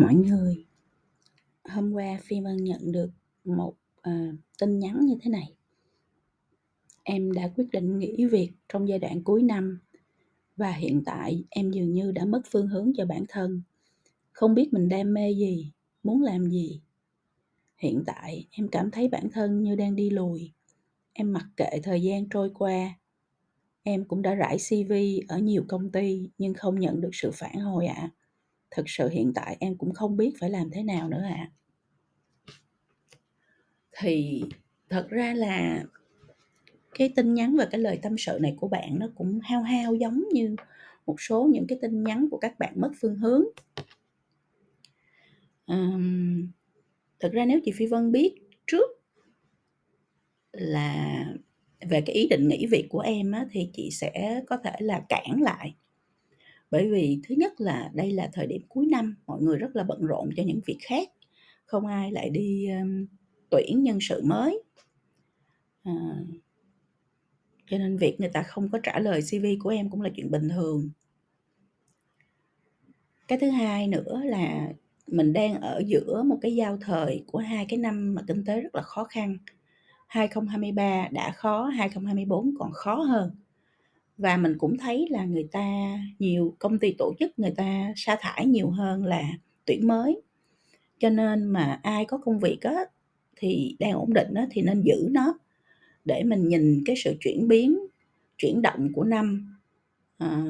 mọi người. Hôm qua Phi Vân nhận được một à, tin nhắn như thế này. Em đã quyết định nghỉ việc trong giai đoạn cuối năm và hiện tại em dường như đã mất phương hướng cho bản thân. Không biết mình đam mê gì, muốn làm gì. Hiện tại em cảm thấy bản thân như đang đi lùi. Em mặc kệ thời gian trôi qua. Em cũng đã rải CV ở nhiều công ty nhưng không nhận được sự phản hồi ạ. À thực sự hiện tại em cũng không biết phải làm thế nào nữa ạ à. thì thật ra là cái tin nhắn và cái lời tâm sự này của bạn nó cũng hao hao giống như một số những cái tin nhắn của các bạn mất phương hướng um, thực ra nếu chị phi vân biết trước là về cái ý định nghỉ việc của em á, thì chị sẽ có thể là cản lại bởi vì thứ nhất là đây là thời điểm cuối năm mọi người rất là bận rộn cho những việc khác không ai lại đi um, tuyển nhân sự mới. À, cho nên việc người ta không có trả lời cv của em cũng là chuyện bình thường. Cái thứ hai nữa là mình đang ở giữa một cái giao thời của hai cái năm mà kinh tế rất là khó khăn. 2023 đã khó 2024 còn khó hơn và mình cũng thấy là người ta nhiều công ty tổ chức người ta sa thải nhiều hơn là tuyển mới. Cho nên mà ai có công việc á thì đang ổn định á thì nên giữ nó để mình nhìn cái sự chuyển biến chuyển động của năm à,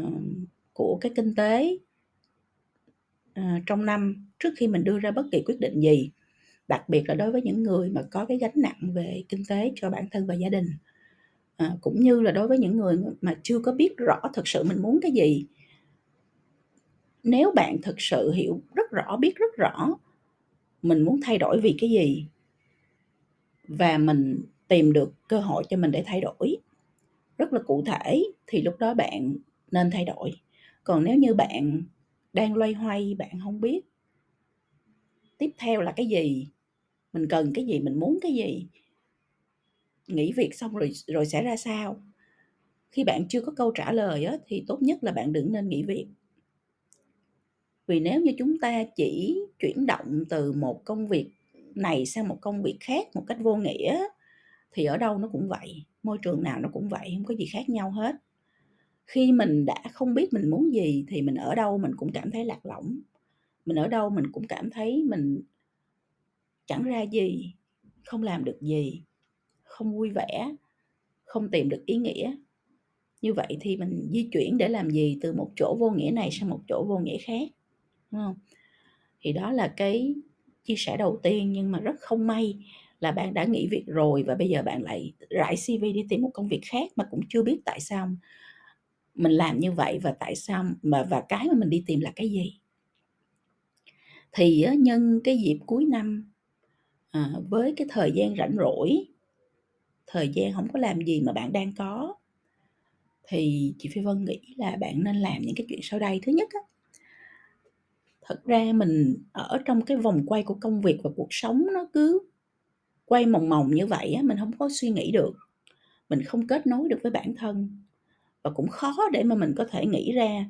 của cái kinh tế à, trong năm trước khi mình đưa ra bất kỳ quyết định gì. Đặc biệt là đối với những người mà có cái gánh nặng về kinh tế cho bản thân và gia đình à, cũng như là đối với những người mà chưa có biết rõ thực sự mình muốn cái gì. Nếu bạn thực sự hiểu rất rõ biết rất rõ mình muốn thay đổi vì cái gì và mình tìm được cơ hội cho mình để thay đổi rất là cụ thể thì lúc đó bạn nên thay đổi. Còn nếu như bạn đang loay hoay bạn không biết tiếp theo là cái gì mình cần cái gì mình muốn cái gì nghỉ việc xong rồi rồi sẽ ra sao? Khi bạn chưa có câu trả lời á, thì tốt nhất là bạn đừng nên nghỉ việc. Vì nếu như chúng ta chỉ chuyển động từ một công việc này sang một công việc khác một cách vô nghĩa thì ở đâu nó cũng vậy môi trường nào nó cũng vậy không có gì khác nhau hết. Khi mình đã không biết mình muốn gì thì mình ở đâu mình cũng cảm thấy lạc lõng. Mình ở đâu mình cũng cảm thấy mình chẳng ra gì không làm được gì không vui vẻ không tìm được ý nghĩa. Như vậy thì mình di chuyển để làm gì? Từ một chỗ vô nghĩa này sang một chỗ vô nghĩa khác đúng không? Thì đó là cái chia sẻ đầu tiên nhưng mà rất không may là bạn đã nghỉ việc rồi và bây giờ bạn lại rải CV đi tìm một công việc khác mà cũng chưa biết tại sao mình làm như vậy và tại sao mà và cái mà mình đi tìm là cái gì. Thì nhân cái dịp cuối năm à, với cái thời gian rảnh rỗi thời gian không có làm gì mà bạn đang có. Thì chị Phi Vân nghĩ là bạn nên làm những cái chuyện sau đây. Thứ nhất á, thật ra mình ở trong cái vòng quay của công việc và cuộc sống nó cứ quay mòng mòng như vậy á, mình không có suy nghĩ được. Mình không kết nối được với bản thân. Và cũng khó để mà mình có thể nghĩ ra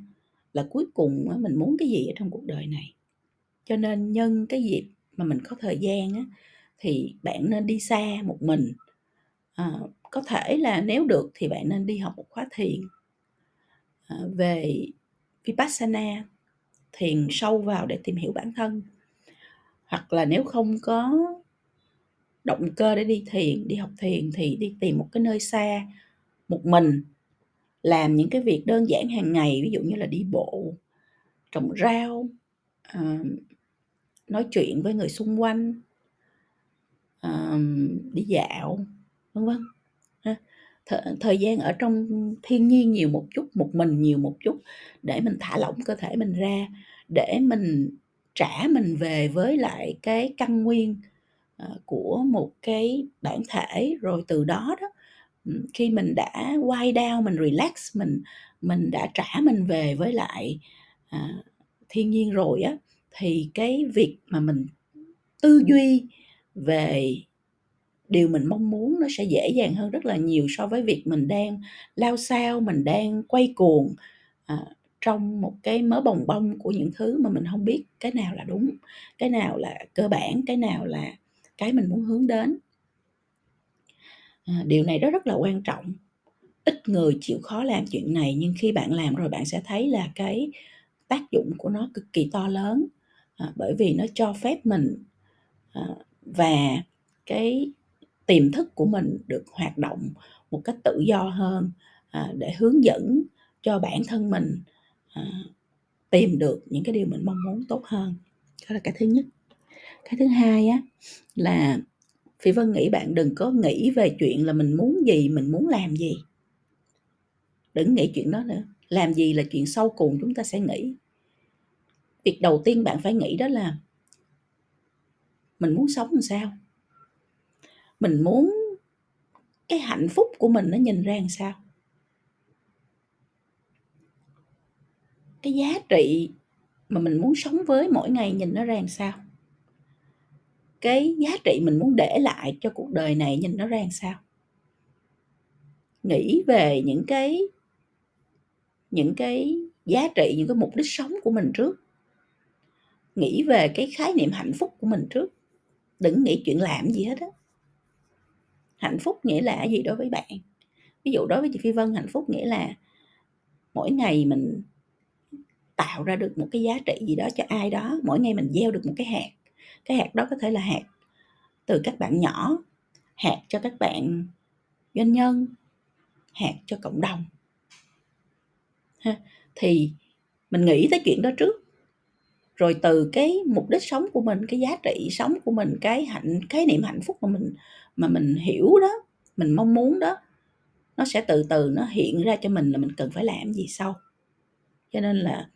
là cuối cùng á, mình muốn cái gì ở trong cuộc đời này. Cho nên nhân cái dịp mà mình có thời gian á, thì bạn nên đi xa một mình à, có thể là nếu được thì bạn nên đi học một khóa thiền à, về vipassana thiền sâu vào để tìm hiểu bản thân. Hoặc là nếu không có động cơ để đi thiền đi học thiền thì đi tìm một cái nơi xa một mình làm những cái việc đơn giản hàng ngày ví dụ như là đi bộ trồng rau à, nói chuyện với người xung quanh à, đi dạo vân vân. Th- thời gian ở trong thiên nhiên nhiều một chút một mình nhiều một chút để mình thả lỏng cơ thể mình ra để mình trả mình về với lại cái căn nguyên ờ, của một cái bản thể. Rồi từ đó đó khi mình đã quay down mình relax mình mình đã trả mình về với lại à, thiên nhiên rồi á thì cái việc mà mình tư duy về điều mình mong muốn nó sẽ dễ dàng hơn rất là nhiều so với việc mình đang lao sao mình đang quay cuồng à, trong một cái mớ bồng bông của những thứ mà mình không biết cái nào là đúng cái nào là cơ bản cái nào là cái mình muốn hướng đến. À, điều này đó rất là quan trọng. Ít người chịu khó làm chuyện này nhưng khi bạn làm rồi bạn sẽ thấy là cái tác dụng của nó cực kỳ to lớn. À, bởi vì nó cho phép mình à, và cái tiềm thức của mình được hoạt động một cách tự do hơn à, để hướng dẫn cho bản thân mình à, tìm được những cái điều mình mong muốn tốt hơn. Đó là cái thứ nhất. Cái thứ hai á là phi vân nghĩ bạn đừng có nghĩ về chuyện là mình muốn gì mình muốn làm gì. Đừng nghĩ chuyện đó nữa. Làm gì là chuyện sau cùng chúng ta sẽ nghĩ. Việc đầu tiên bạn phải nghĩ đó là mình muốn sống làm sao? Mình muốn cái hạnh phúc của mình nó nhìn ra làm sao? Cái giá trị mà mình muốn sống với mỗi ngày nhìn nó ra làm sao? Cái giá trị mình muốn để lại cho cuộc đời này nhìn nó ra làm sao? Nghĩ về những cái những cái giá trị, những cái mục đích sống của mình trước. Nghĩ về cái khái niệm hạnh phúc của mình trước. Đừng nghĩ chuyện làm gì hết á hạnh phúc nghĩa là gì đối với bạn ví dụ đối với chị phi vân, hạnh phúc nghĩa là mỗi ngày mình tạo ra được một cái giá trị gì đó cho ai đó, mỗi ngày mình gieo được một cái hạt cái hạt đó có thể là hạt từ các bạn nhỏ, hạt cho các bạn doanh nhân, hạt cho cộng đồng ha. thì mình nghĩ tới chuyện đó trước rồi từ cái mục đích sống của mình, cái giá trị sống của mình, cái hạnh cái niệm hạnh phúc mà mình mà mình hiểu đó, mình mong muốn đó, nó sẽ từ từ nó hiện ra cho mình là mình cần phải làm gì sau. Cho nên là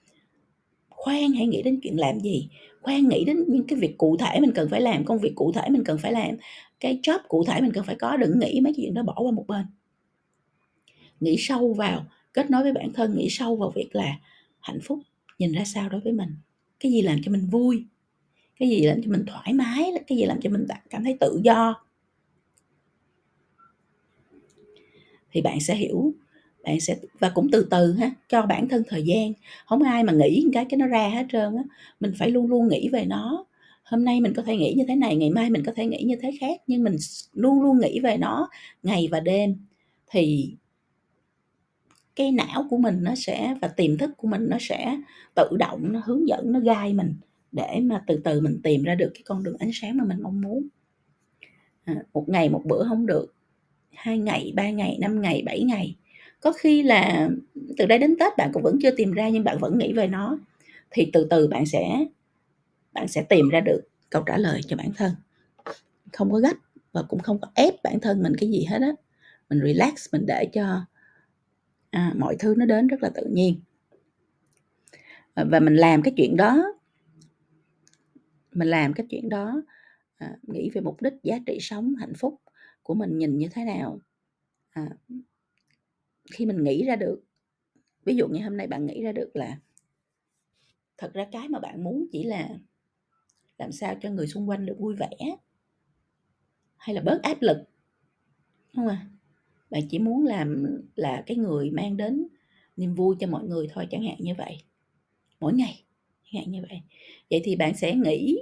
khoan hãy nghĩ đến chuyện làm gì, khoan nghĩ đến những cái việc cụ thể mình cần phải làm, công việc cụ thể mình cần phải làm, cái job cụ thể mình cần phải có, đừng nghĩ mấy chuyện đó bỏ qua một bên. Nghĩ sâu vào, kết nối với bản thân, nghĩ sâu vào việc là hạnh phúc nhìn ra sao đối với mình cái gì làm cho mình vui? Cái gì làm cho mình thoải mái? Cái gì làm cho mình cảm thấy tự do? Thì bạn sẽ hiểu, bạn sẽ, và cũng từ từ ha, cho bản thân thời gian. Không ai mà nghĩ cái cái nó ra hết trơn á. Mình phải luôn luôn nghĩ về nó. Hôm nay mình có thể nghĩ như thế này, ngày mai mình có thể nghĩ như thế khác, nhưng mình luôn luôn nghĩ về nó ngày và đêm. Thì cái não của mình nó sẽ và tiềm thức của mình nó sẽ tự động nó hướng dẫn nó gai mình để mà từ từ mình tìm ra được cái con đường ánh sáng mà mình mong muốn. À, một ngày một bữa không được hai ngày ba ngày năm ngày bảy ngày. Có khi là từ đây đến tết bạn cũng vẫn chưa tìm ra nhưng bạn vẫn nghĩ về nó thì từ từ bạn sẽ bạn sẽ tìm ra được câu trả lời cho bản thân. Không có gấp và cũng không có ép bản thân mình cái gì hết á. Mình relax mình để cho à, mọi thứ nó đến rất là tự nhiên. Ờ, và mình làm cái chuyện đó mình làm cái chuyện đó à, nghĩ về mục đích giá trị sống hạnh phúc của mình nhìn như thế nào. À, khi mình nghĩ ra được ví dụ như hôm nay bạn nghĩ ra được là thật ra cái mà bạn muốn chỉ là làm sao cho người xung quanh được vui vẻ hay là bớt áp lực đúng không à bạn chỉ muốn làm là cái người mang đến niềm vui cho mọi người thôi, chẳng hạn như vậy. Mỗi ngày, chẳng hạn như vậy. Vậy thì bạn sẽ nghĩ,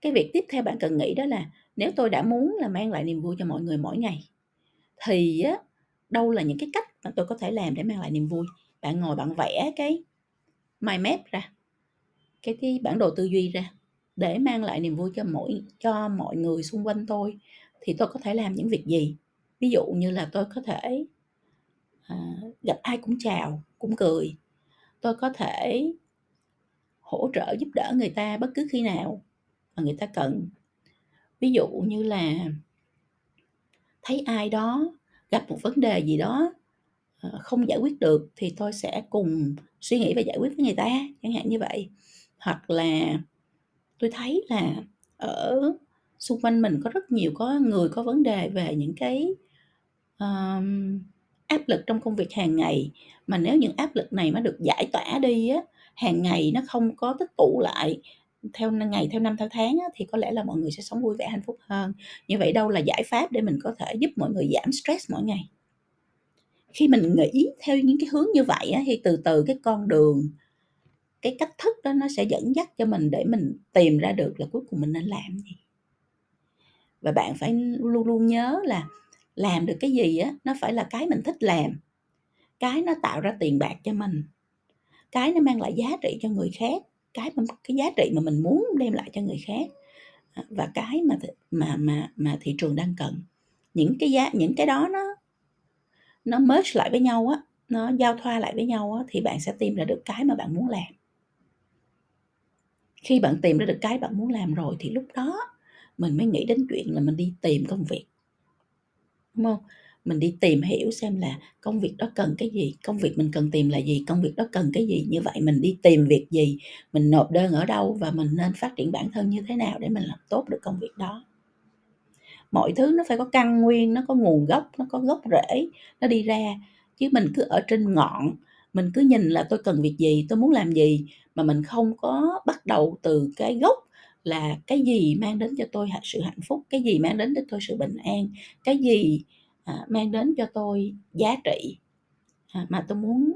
cái việc tiếp theo bạn cần nghĩ đó là, nếu tôi đã muốn là mang lại niềm vui cho mọi người mỗi ngày, thì á, đâu là những cái cách mà tôi có thể làm để mang lại niềm vui? Bạn ngồi bạn vẽ cái mind map ra, cái cái bản đồ tư duy ra để mang lại niềm vui cho mỗi, cho mọi người xung quanh tôi, thì tôi có thể làm những việc gì? Ví dụ như là tôi có thể à, gặp ai cũng chào cũng cười. Tôi có thể hỗ trợ giúp đỡ người ta bất cứ khi nào mà người ta cần. Ví dụ như là thấy ai đó gặp một vấn đề gì đó ờ, không giải quyết được thì tôi sẽ cùng suy nghĩ và giải quyết với người ta chẳng hạn như vậy. Hoặc là tôi thấy là ở xung quanh mình có rất nhiều có người có vấn đề về những cái um, áp lực trong công việc hàng ngày. Mà nếu những áp lực này nó được giải tỏa đi á hàng ngày nó không có tích tụ lại theo ngày theo năm theo tháng á, thì có lẽ là mọi người sẽ sống vui vẻ hạnh phúc hơn. Như vậy đâu là giải pháp để mình có thể giúp mọi người giảm stress mỗi ngày? Khi mình nghĩ theo những cái hướng như vậy á, thì từ từ cái con đường cái cách thức đó nó sẽ dẫn dắt cho mình để mình tìm ra được là cuối cùng mình nên làm gì. Và bạn phải luôn luôn nhớ là làm được cái gì á, nó phải là cái mình thích làm. Cái nó tạo ra tiền bạc cho mình. Cái nó mang lại giá trị cho người khác. Cái cái giá trị mà mình muốn đem lại cho người khác. À, và cái mà mà mà mà thị trường đang cần. Những cái giá, những cái đó nó nó merge lại với nhau á, nó giao thoa lại với nhau á, thì bạn sẽ tìm ra được cái mà bạn muốn làm. Khi bạn tìm ra được cái bạn muốn làm rồi thì lúc đó mình mới nghĩ đến chuyện là mình đi tìm công việc đúng không? Mình đi tìm hiểu xem là công việc đó cần cái gì, công việc mình cần tìm là gì, công việc đó cần cái gì. Như vậy mình đi tìm việc gì, mình nộp đơn ở đâu và mình nên phát triển bản thân như thế nào để mình làm tốt được công việc đó. Mọi thứ nó phải có căn nguyên, nó có nguồn gốc, nó có gốc rễ, nó đi ra. Chứ mình cứ ở trên ngọn, mình cứ nhìn là tôi cần việc gì, tôi muốn làm gì mà mình không có bắt đầu từ cái gốc là cái gì mang đến cho tôi sự hạnh phúc cái gì mang đến cho tôi sự bình an cái gì à, mang đến cho tôi giá trị à, mà tôi muốn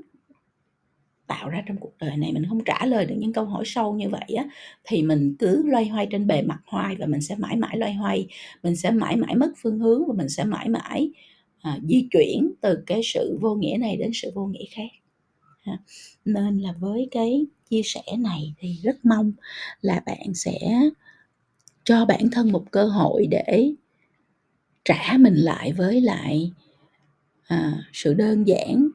tạo ra trong cuộc đời này mình không trả lời được những câu hỏi sâu như vậy á thì mình cứ loay hoay trên bề mặt hoài và mình sẽ mãi mãi loay hoay mình sẽ mãi mãi mất phương hướng và mình sẽ mãi mãi à, di chuyển từ cái sự vô nghĩa này đến sự vô nghĩa khác ha. nên là với cái chia sẻ này thì rất mong là bạn sẽ cho bản thân một cơ hội để trả mình lại với lại à, sự đơn giản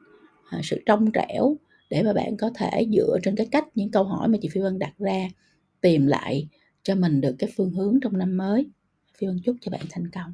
à, sự trong trẻo để mà bạn có thể dựa trên cái cách những câu hỏi mà chị Phi Vân đặt ra tìm lại cho mình được cái phương hướng trong năm mới. Phi Vân chúc cho bạn thành công.